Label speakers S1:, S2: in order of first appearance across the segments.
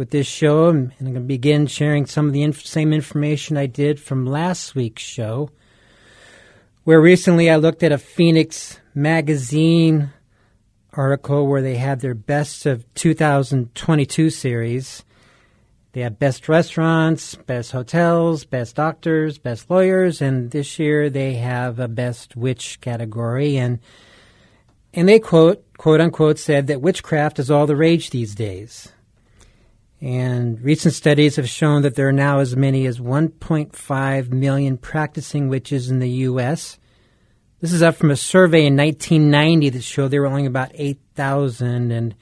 S1: with this show, and I'm going to begin sharing some of the inf- same information I did from last week's show, where recently I looked at a Phoenix magazine article where they had their best of 2022 series. They have best restaurants, best hotels, best doctors, best lawyers, and this year they have a best witch category. And and they quote quote unquote said that witchcraft is all the rage these days. And recent studies have shown that there are now as many as 1.5 million practicing witches in the U.S. This is up from a survey in 1990 that showed there were only about 8,000. And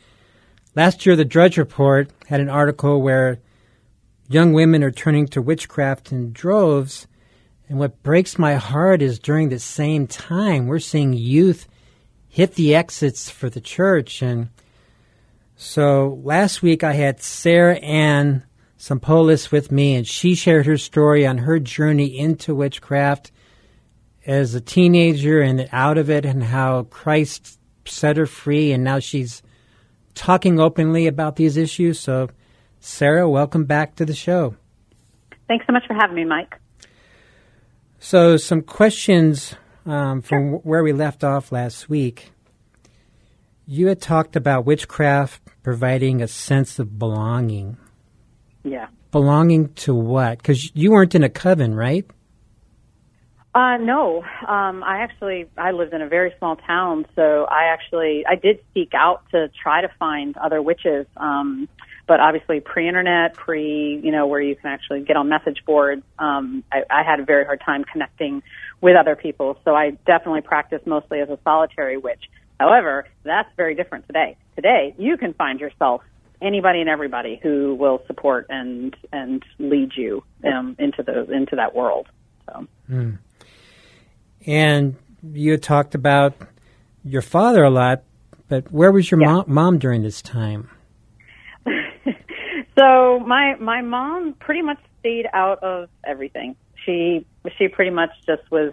S1: last year, the Drudge Report had an article where young women are turning to witchcraft in droves. And what breaks my heart is during the same time, we're seeing youth hit the exits for the church. And so last week I had Sarah Anne Sumpolec with me, and she shared her story on her journey into witchcraft as a teenager and out of it, and how Christ set her free, and now she's talking openly about these issues. So, Sarah, welcome back to the show.
S2: Thanks so much for having me, Mike.
S1: So, some questions um, from where we left off last week. You had talked about witchcraft providing a sense of belonging.
S2: Yeah.
S1: Belonging to what? Because you weren't in a coven, right?
S2: Uh, no, um, I actually I lived in a very small town, so I actually I did seek out to try to find other witches, um, but obviously pre-internet, pre you know where you can actually get on message boards. Um, I, I had a very hard time connecting with other people, so I definitely practiced mostly as a solitary witch. However, that's very different today. Today, you can find yourself anybody and everybody who will support and and lead you um, into the into that world. So.
S1: And you talked about your father a lot, but where was your
S2: Yeah.
S1: mom, mom during this time?
S2: So my my mom pretty much stayed out of everything. She she pretty much just was.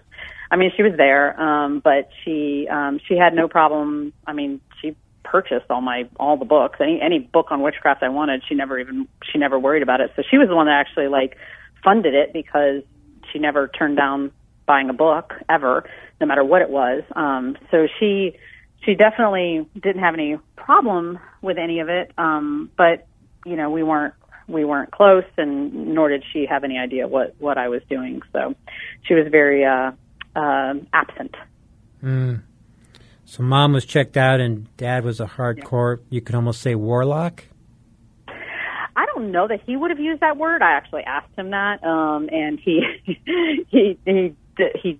S2: I mean, she was there, um, but she um, she had no problem. I mean, she purchased all my all the books. Any any book on witchcraft I wanted, she never even she never worried about it. So she was the one that actually like funded it because she never turned down buying a book ever, no matter what it was. Um, so she she definitely didn't have any problem with any of it. Um, but you know, we weren't we weren't close, and nor did she have any idea what what I was doing. So she was very uh, uh, absent.
S1: So mom was checked out, and dad was a hardcore. You could almost say warlock.
S2: I don't know that he would have used that word. I actually asked him that, um, and he, he he he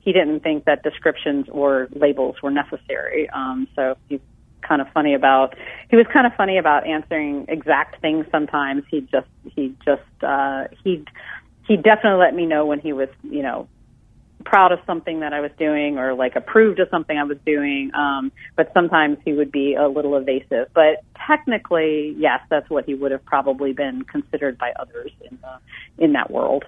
S2: he didn't think that descriptions or labels were necessary. Um, so he's kind of funny about he was kind of funny about answering exact things. Sometimes he just he just uh, he he definitely let me know when he was you know proud of something that I was doing or like approved of something I was doing. Um, but sometimes he would be a little evasive. But technically, yes, that's what he would have probably been considered by others in the in that world.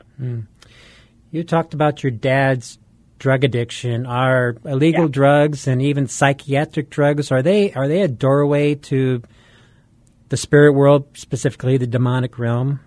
S1: You talked about your dad's drug addiction. Are illegal
S2: Yeah.
S1: drugs and even psychiatric drugs are they are they a doorway to the spirit world, specifically the demonic realm?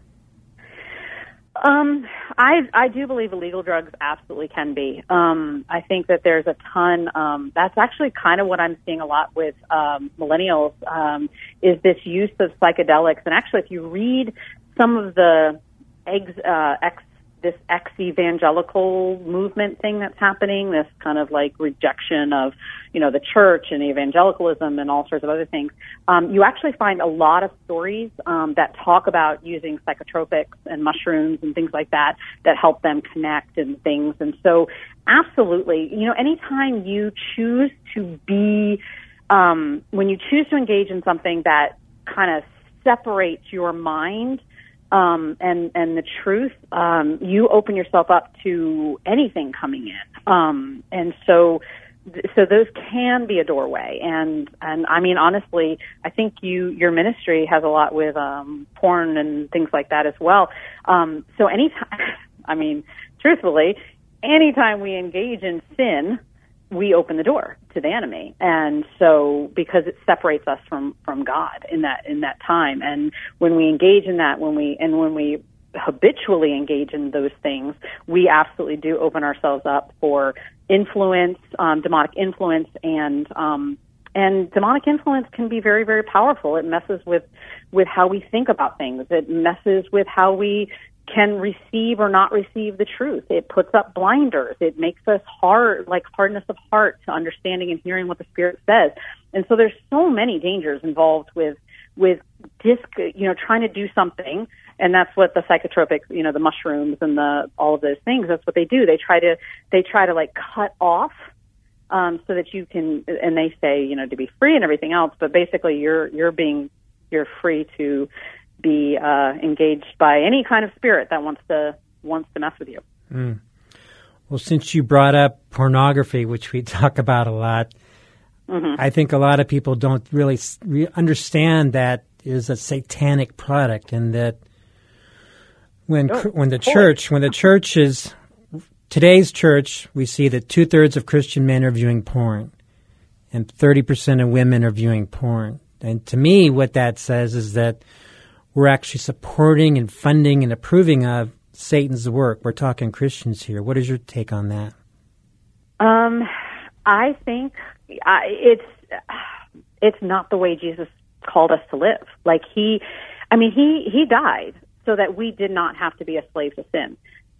S2: Um, I I do believe illegal drugs absolutely can be. Um, I think that there's a ton. Um, that's actually kind of what I'm seeing a lot with um, millennials. Um, is this use of psychedelics? And actually, if you read some of the ex, uh, ex this ex evangelical movement thing that's happening, this kind of like rejection of, you know, the church and evangelicalism and all sorts of other things, um, you actually find a lot of stories um, that talk about using psychotropics and mushrooms and things like that that help them connect and things. And so, absolutely, you know, anytime you choose to be, um, when you choose to engage in something that kind of separates your mind um, and and the truth, um, you open yourself up to anything coming in. Um, and so so those can be a doorway and and I mean honestly I think you your ministry has a lot with um porn and things like that as well um so anytime I mean truthfully anytime we engage in sin we open the door to the enemy. And so because it separates us from from god in that in that time. And when we engage in that when we and when we habitually engage in those things we absolutely do open ourselves up for influence um, demonic influence and um, and demonic influence can be very very powerful. It messes with with how we think about things. It messes with how we can receive or not receive the truth. It puts up blinders. It makes us hard, like hardness of heart to understanding and hearing what the Spirit says. And so there's so many dangers involved with with disc, you know, trying to do something, and that's what the psychotropics, you know, the mushrooms and the all of those things. That's what they do. They try to they try to like cut off um, so that you can, and they say, you know, to be free and everything else. But basically, you're you're being you're free to be uh, engaged by any kind of spirit that wants to wants to mess with you.
S1: Mm. Well, since you brought up pornography, which we talk about a lot, mm-hmm. I think a lot of people don't really re- understand that is a satanic product, and that when when the church when the church is today's church, we see that two thirds of Christian men are viewing porn, and thirty percent of women are viewing porn. And to me, what that says is that we're actually supporting and funding and approving of Satan's work. We're talking Christians here. What is your take on that?
S2: Um, I think I, it's it's not the way Jesus called us to live. Like he, I mean, he he died so that we did not have to be a slave to sin.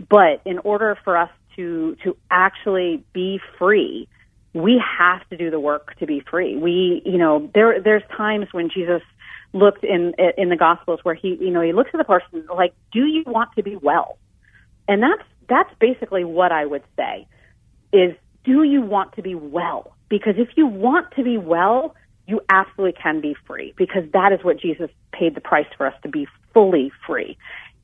S2: But in order for us to to actually be free, we have to do the work to be free. We, you know, there there's times when Jesus looked in in the Gospels where he, you know, he looks at the person like, "Do you want to be well?" And that's that's basically what I would say is, "Do you want to be well?" Because if you want to be well, you absolutely can be free because that is what Jesus paid the price for us to be fully free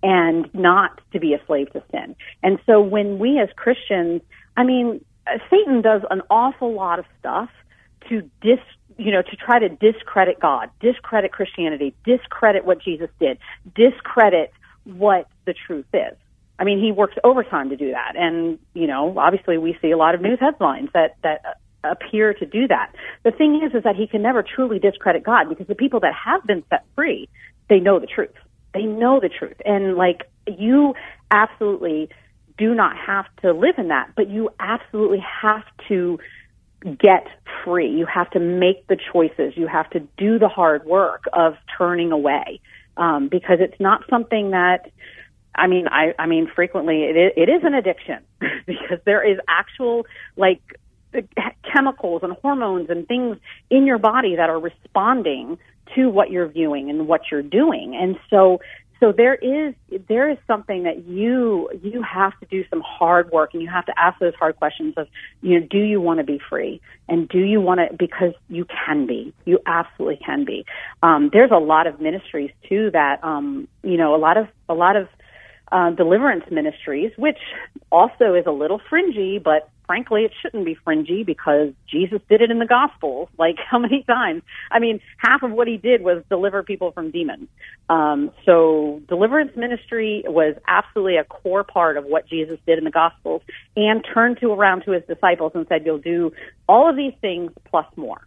S2: and not to be a slave to sin. And so when we as Christians, I mean, Satan does an awful lot of stuff to dis you know, to try to discredit God, discredit Christianity, discredit what Jesus did, discredit what the truth is. I mean, he works overtime to do that. And, you know, obviously we see a lot of news headlines that, that appear to do that. The thing is, is that he can never truly discredit God because the people that have been set free, they know the truth. They know the truth. And like, you absolutely do not have to live in that, but you absolutely have to get free. You have to make the choices. You have to do the hard work of turning away um, because it's not something that. I mean, I, I mean, frequently it is, it is an addiction because there is actual like chemicals and hormones and things in your body that are responding to what you're viewing and what you're doing. And so so there is there is something that you you have to do some hard work and you have to ask those hard questions of you know do you want to be free? And do you want to because you can be. You absolutely can be. Um, there's a lot of ministries too that um, you know a lot of a lot of uh, deliverance ministries, which also is a little fringy, but frankly, it shouldn't be fringy because Jesus did it in the Gospels. Like how many times? I mean, half of what he did was deliver people from demons. Um, so deliverance ministry was absolutely a core part of what Jesus did in the Gospels, and turned to around to his disciples and said, "You'll do all of these things plus more."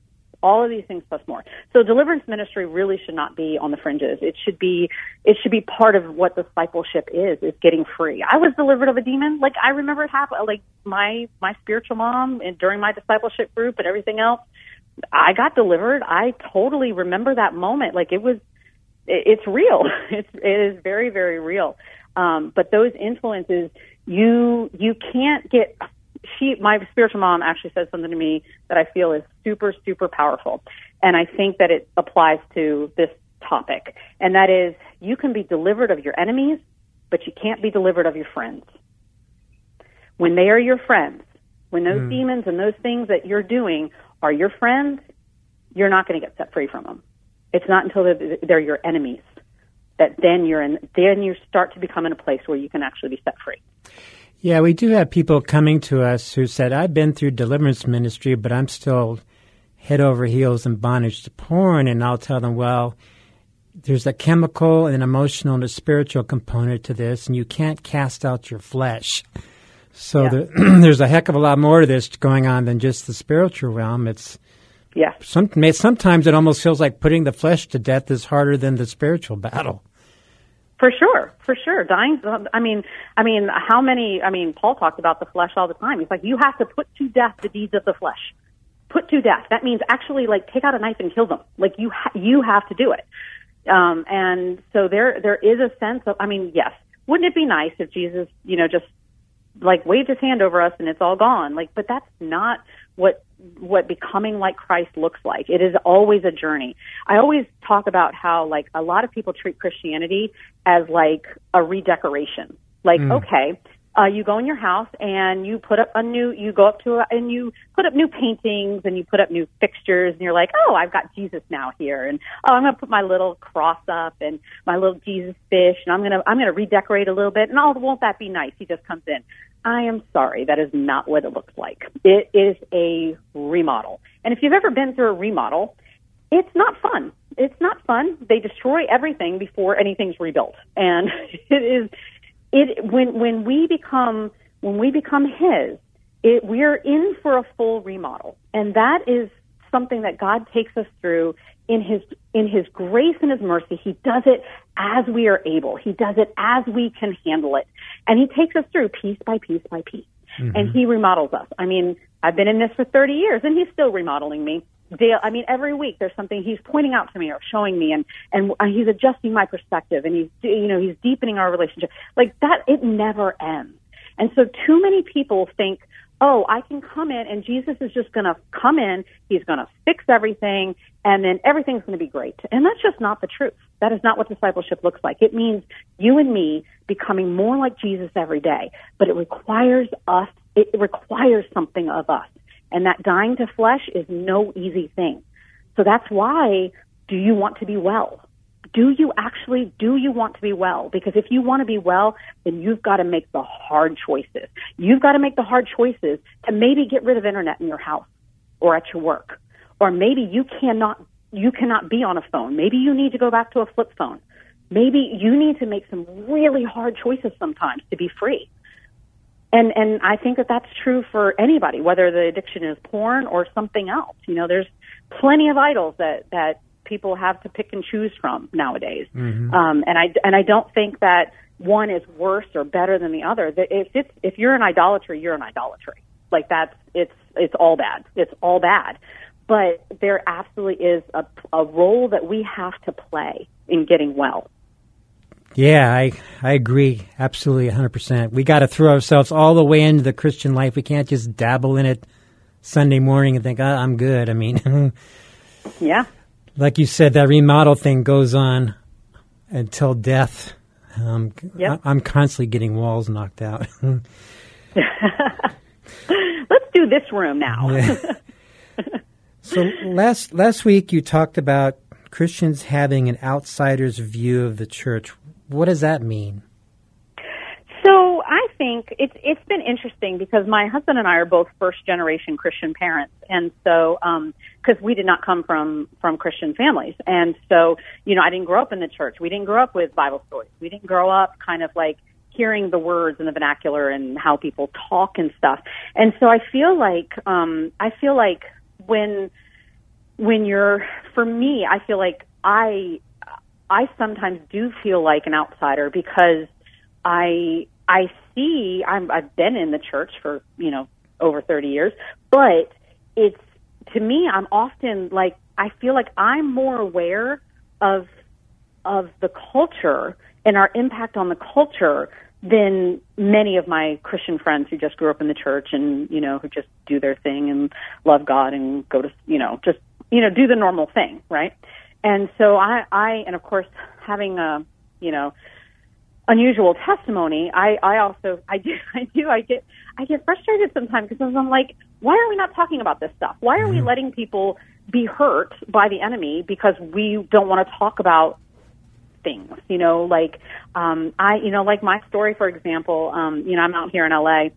S2: All of these things plus more. So deliverance ministry really should not be on the fringes. It should be it should be part of what discipleship is is getting free. I was delivered of a demon. Like I remember it happen. Like my my spiritual mom and during my discipleship group and everything else, I got delivered. I totally remember that moment. Like it was it, it's real. It's it is very very real. Um, but those influences, you you can't get. She, my spiritual mom, actually said something to me that I feel is super super powerful, and I think that it applies to this topic, and that is you can be delivered of your enemies, but you can't be delivered of your friends. When they are your friends, when those hmm. demons and those things that you're doing are your friends, you're not going to get set free from them. It's not until they're, they're your enemies that then you're in, then you start to become in a place where you can actually be set free.
S1: Yeah, we do have people coming to us who said, I've been through deliverance ministry, but I'm still head over heels in bondage to porn. And I'll tell them, well, there's a chemical and an emotional and a spiritual component to this, and you can't cast out your flesh. So
S2: Yeah.
S1: the, there's a heck of a lot more to this going on than just the spiritual realm. It's
S2: Yeah.
S1: some, sometimes it almost feels like putting the flesh to death is harder than the spiritual battle.
S2: For sure, for sure. Dying. I mean, I mean, how many? I mean, Paul talked about the flesh all the time. He's like, you have to put to death the deeds of the flesh. Put to death. That means actually, like, take out a knife and kill them. Like, you ha- you have to do it. Um, and so there there is a sense of. I mean, yes. Wouldn't it be nice if Jesus, you know, just like waved his hand over us and it's all gone? Like, but that's not what what becoming like Christ looks like. It is always a journey. I always talk about how like a lot of people treat Christianity as like a redecoration. Like, okay, uh, you go in your house and you put up a new, you go up to a, and you put up new paintings and you put up new fixtures and you're like, oh, I've got Jesus now here and oh, I'm going to put my little cross up and my little Jesus fish and I'm going to, I'm going to redecorate a little bit and oh, won't that be nice? He just comes in. I am sorry, that is not what it looks like. It is a remodel. And if you've ever been through a remodel, it's not fun. It's not fun. They destroy everything before anything's rebuilt. And it is it when when we become when we become his, it we're in for a full remodel. And that is something that God takes us through in his in his grace and his mercy. He does it as we are able. He does it as we can handle it. And he takes us through piece by piece by piece. And he remodels us. I mean, I've been in this for 30 years and he's still remodeling me. Dale, I mean, every week there's something he's pointing out to me or showing me, and and uh, he's adjusting my perspective, and he's you know he's deepening our relationship. Like that, it never ends. And so, too many people think, oh, I can come in, and Jesus is just going to come in, he's going to fix everything, and then everything's going to be great. And that's just not the truth. That is not what discipleship looks like. It means you and me becoming more like Jesus every day, but it requires us. It requires something of us. And that dying to flesh is no easy thing. So that's why do you want to be well? Do you actually, do you want to be well? Because if you want to be well, then you've got to make the hard choices. You've got to make the hard choices to maybe get rid of internet in your house or at your work. Or maybe you cannot, you cannot be on a phone. Maybe you need to go back to a flip phone. Maybe you need to make some really hard choices sometimes to be free. And and I think that that's true for anybody, whether the addiction is porn or something else. You know, there's plenty of idols that that people have to pick and choose from nowadays. Um, and I and I don't think that one is worse or better than the other. If it's if you're an idolatry, you're an idolatry. Like that's it's it's all bad. It's all bad. But there absolutely is a, a role that we have to play in getting well.
S1: Yeah, I I agree absolutely 100%. We got to throw ourselves all the way into the Christian life. We can't just dabble in it Sunday morning and think, oh, I'm good. I mean,
S2: Yeah.
S1: Like you said, that remodel thing goes on until death. Um,
S2: Yep.
S1: I, am constantly getting walls knocked out.
S2: Let's do this room now.
S1: so last last week you talked about Christians having an outsider's view of the church. What does that mean?
S2: Think it's it's been interesting because my husband and I are both first generation Christian parents, and so because we did not come from from Christian families, and so you know I didn't grow up in the church. We didn't grow up with Bible stories. We didn't grow up kind of like hearing the words in the vernacular and how people talk and stuff. And so I feel like um, I feel like when when you're for me, I feel like I I sometimes do feel like an outsider because I I see I'm I've been in the church for, you know, over 30 years, but it's to me I'm often like I feel like I'm more aware of of the culture and our impact on the culture than many of my Christian friends who just grew up in the church and you know who just do their thing and love God and go to you know just you know do the normal thing right? And so I I and of course having a you know unusual testimony I I also I do I do I get I get frustrated sometimes because I'm like why are we not talking about this stuff? Why are we letting people be hurt by the enemy because we don't want to talk about things you know like um i you know like my story for example um you know i'm out here in la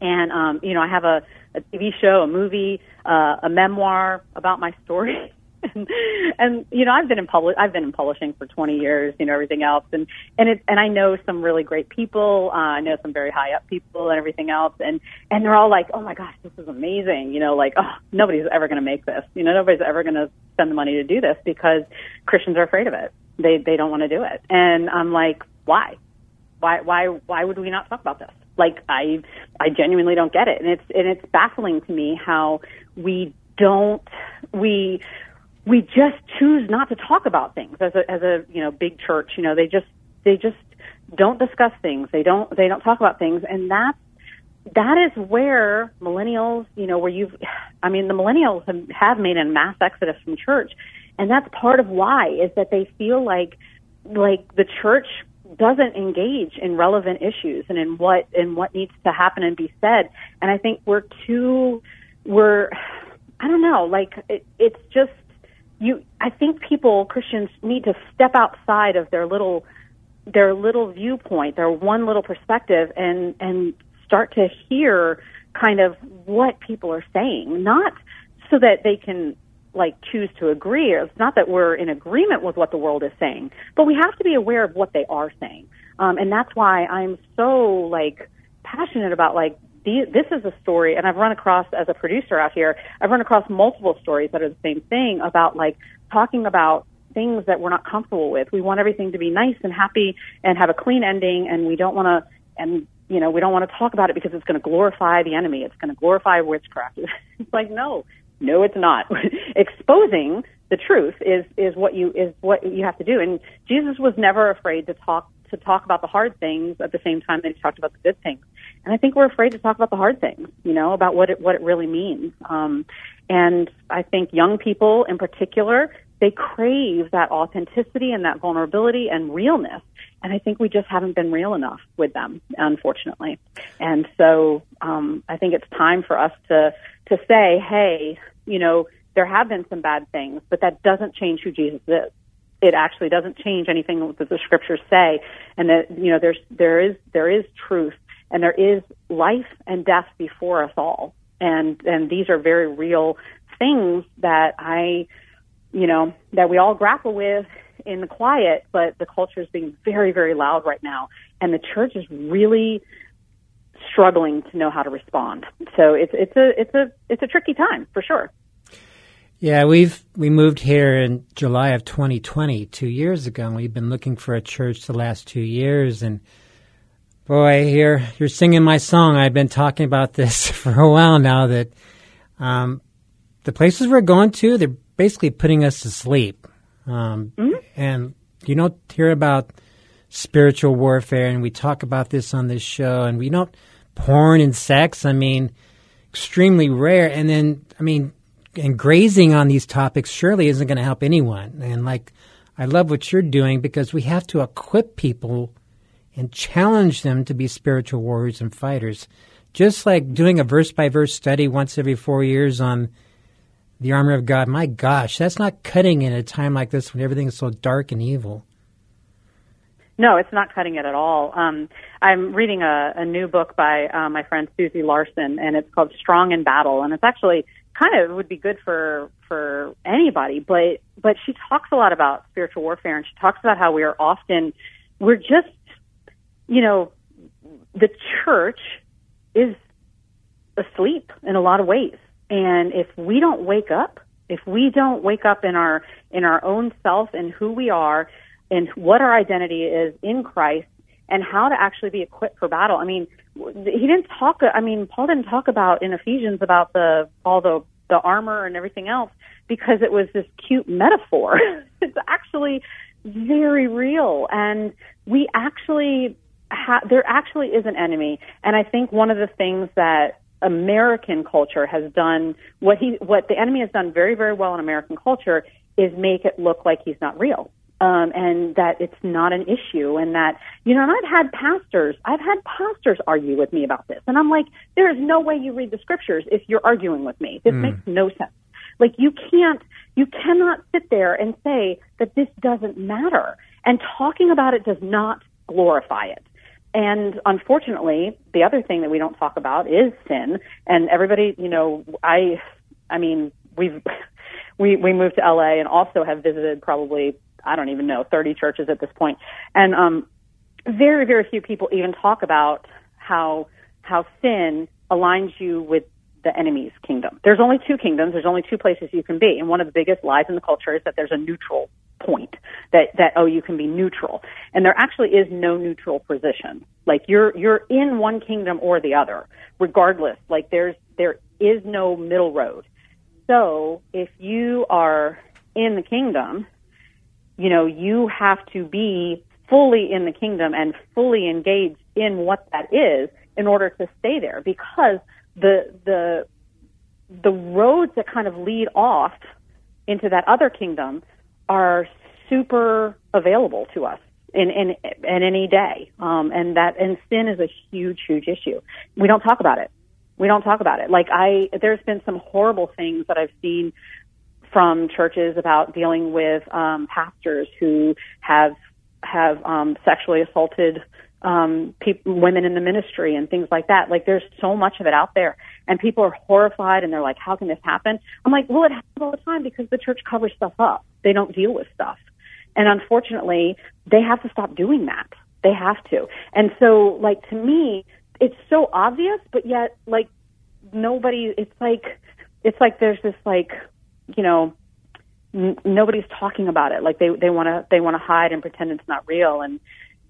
S2: and um you know i have a a tv show a movie uh a memoir about my story and, and you know i've been in public i've been in publishing for 20 years you know everything else. And and it and i know some really great people uh i know some very high up people and everything else. And and they're all like oh my gosh this is amazing. You know like oh nobody's ever going to make this. You know nobody's ever going to spend the money to do this because christians are afraid of it. They they don't want to do it. And i'm like why? Why why why would we not talk about this? Like i i genuinely don't get it. And it's and it's baffling to me how we don't we we just choose not to talk about things. As a as a you know big church you know they just they just don't discuss things. They don't they don't talk about things. And that's that is where millennials you know where you've i mean the millennials have, have made a mass exodus from church. And that's part of why is that they feel like like the church doesn't engage in relevant issues and in what in what needs to happen and be said. And i think we're too we're i don't know like it, it's just you i think people christians need to step outside of their little their little viewpoint their one little perspective and and start to hear kind of what people are saying not so that they can like choose to agree. It's not that we're in agreement with what the world is saying, but we have to be aware of what they are saying. Um, and that's why I'm so like passionate about like the, this is a story, and I've run across as a producer out here, I've run across multiple stories that are the same thing about like talking about things that we're not comfortable with. We want everything to be nice and happy and have a clean ending, and we don't want to and you know we don't want to talk about it because it's going to glorify the enemy. It's going to glorify witchcraft. it's like no, no, it's not. Exposing the truth is is what you is what you have to do. And Jesus was never afraid to talk to talk about the hard things at the same time that he talked about the good things. And I think we're afraid to talk about the hard things, you know, about what it what it really means. Um, and I think young people in particular, they crave that authenticity and that vulnerability and realness. And I think we just haven't been real enough with them, unfortunately. And so um, I think it's time for us to to say, hey, you know, there have been some bad things, but that doesn't change who Jesus is. It actually doesn't change anything that the scriptures say, and that you know, there's there is there is truth, and there is life and death before us all, and and these are very real things that I, you know, that we all grapple with in the quiet, but the culture is being very very loud right now, and the church is really struggling to know how to respond. So it's it's a it's a it's a tricky time for sure.
S1: Yeah, we've we moved here in July of 2020, two years ago, and we've been looking for a church the last two years. And boy, here you're singing my song. I've been talking about this for a while now. That um, the places we're going to, they're basically putting us to sleep. Um, mm-hmm. And you don't hear about spiritual warfare, and we talk about this on this show, and we don't porn and sex. I mean, extremely rare. And then, I mean, and grazing on these topics surely isn't going to help anyone. And like, I love what you're doing because we have to equip people and challenge them to be spiritual warriors and fighters. Just like doing a verse by verse study once every four years on the armor of God. My gosh, that's not cutting in a time like this when everything is so dark and evil.
S2: No, it's not cutting it at all. Um, I'm reading a, a new book by uh, my friend Susie Larson, and it's called Strong in Battle, and it's actually kind of would be good for for anybody. But but she talks a lot about spiritual warfare, and she talks about how we are often we're just you know the church is asleep in a lot of ways, and if we don't wake up if we don't wake up in our in our own self and who we are and what our identity is in Christ and how to actually be equipped for battle. I mean, he didn't talk. I mean, Paul didn't talk about in Ephesians about the all the the armor and everything else because it was this cute metaphor. it's actually very real, and we actually ha- there actually is an enemy. And I think one of the things that American culture has done what he what the enemy has done very very well in American culture is make it look like he's not real. Um, and that it's not an issue, and that you know, and I've had pastors, I've had pastors argue with me about this, and I'm like, there is no way you read the scriptures if you're arguing with me. This makes no sense. Like you can't, you cannot sit there and say that this doesn't matter, and talking about it does not glorify it. And unfortunately, the other thing that we don't talk about is sin. And everybody, you know, I, I mean, we've, we, we moved to LA and also have visited probably, I don't even know, 30 churches at this point. And, um, very, very few people even talk about how, how sin aligns you with the enemy's kingdom. There's only two kingdoms. There's only two places you can be. And one of the biggest lies in the culture is that there's a neutral point that, that, oh, you can be neutral. And there actually is no neutral position. Like you're, you're in one kingdom or the other, regardless. Like there's, there is no middle road. So if you are in the kingdom, you know, you have to be fully in the kingdom and fully engaged in what that is in order to stay there because the the the roads that kind of lead off into that other kingdom are super available to us in in, in any day. Um and that and sin is a huge huge issue. We don't talk about it. We don't talk about it. Like i there's been some horrible things that i've seen from churches about dealing with um pastors who have have um sexually assaulted um people women in the ministry and things like that. Like there's so much of it out there. And people are horrified and they're like how can this happen? I'm like well it happens all the time because the church covers stuff up they don't deal with stuff. And unfortunately they have to stop doing that. They have to. And so like to me it's so obvious but yet like nobody it's like it's like there's this like you know n- nobody's talking about it. Like they they want to they want to hide and pretend it's not real. And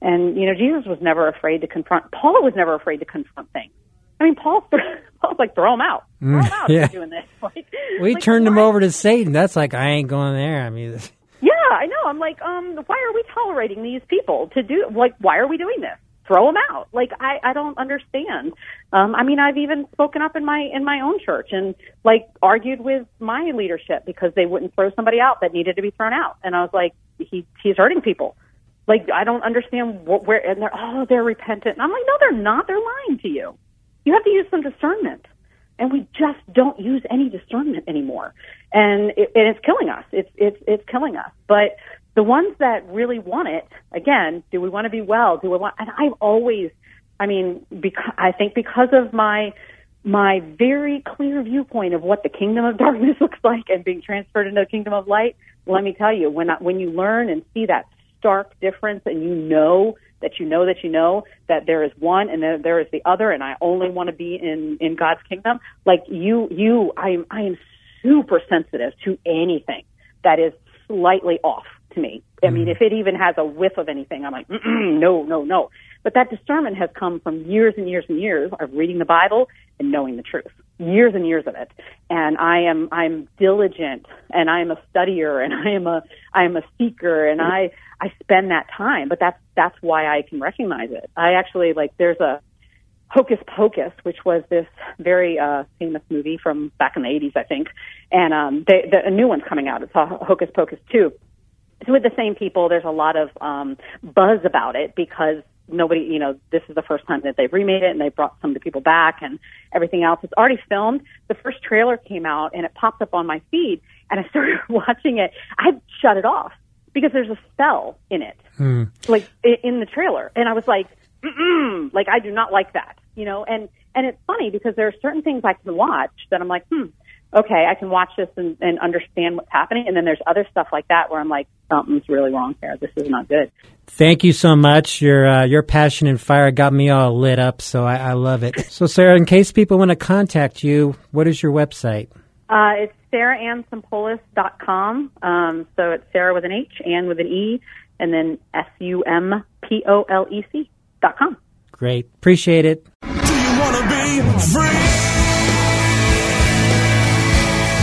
S2: and you know Jesus was never afraid to confront Paul was never afraid to confront things. I mean Paul Paul's like throw them out him out
S1: yeah.
S2: doing this like,
S1: We
S2: like,
S1: turned
S2: why-
S1: over to Satan. That's like I ain't going there. I mean,
S2: yeah I know. I'm like um why are we tolerating these people to do like why are we doing this? Throw them out. Like I I don't understand. Um I mean I've even spoken up in my in my own church and like argued with my leadership because they wouldn't throw somebody out that needed to be thrown out. And I was like he he's hurting people. Like I don't understand what where and they're oh they're repentant. And I'm like no they're not. They're lying to you. You have to use some discernment and we just don't use any discernment anymore. And it, and it's killing us. It's it's it's killing us. But the ones that really want it again do we want to be well? Do we want and i've always i mean because i think because of my my very clear viewpoint of what the kingdom of darkness looks like and being transferred into the kingdom of light let me tell you when I, when you learn and see that stark difference and you know that you know that you know that there is one and there, there is the other and I only want to be in in God's kingdom. Like you you I am I am super sensitive to anything that is slightly off to me. I mean mm-hmm. if it even has a whiff of anything I'm like no no no. But that discernment has come from years and years and years of reading the Bible and knowing the truth years and years of it. And i am i'm diligent and i am a studier and i am a i am a seeker and i i spend that time. But that's that's why i can recognize it. I actually like there's a hocus pocus which was this very uh famous movie from back in the 80s i think. And um they, the a new one's coming out. It's hocus pocus 2 it's with the same people. There's a lot of um, buzz about it because nobody, you know, this is the first time that they've remade it and they brought some of the people back and everything else. It's already filmed. The first trailer came out and it popped up on my feed and I started watching it. I shut it off because there's a spell in it, like in the trailer, and I was like, Mm-mm, like I do not like that, you know. And and it's funny because there are certain things I can watch that I'm like, hmm, okay, I can watch this and, and understand what's happening. And then there's other stuff like that where I'm like, something's really wrong here. This is not good.
S1: Thank you so much. Your uh, your passion and fire got me all lit up, so I, I love it. So, Sarah, in case people want to contact you, what is your website?
S2: Uh, it's sarahannesumpolec.com. Um, so it's Sarah with an H, and with an E, and then S U M P O L E C dot com.
S1: Great. Appreciate it.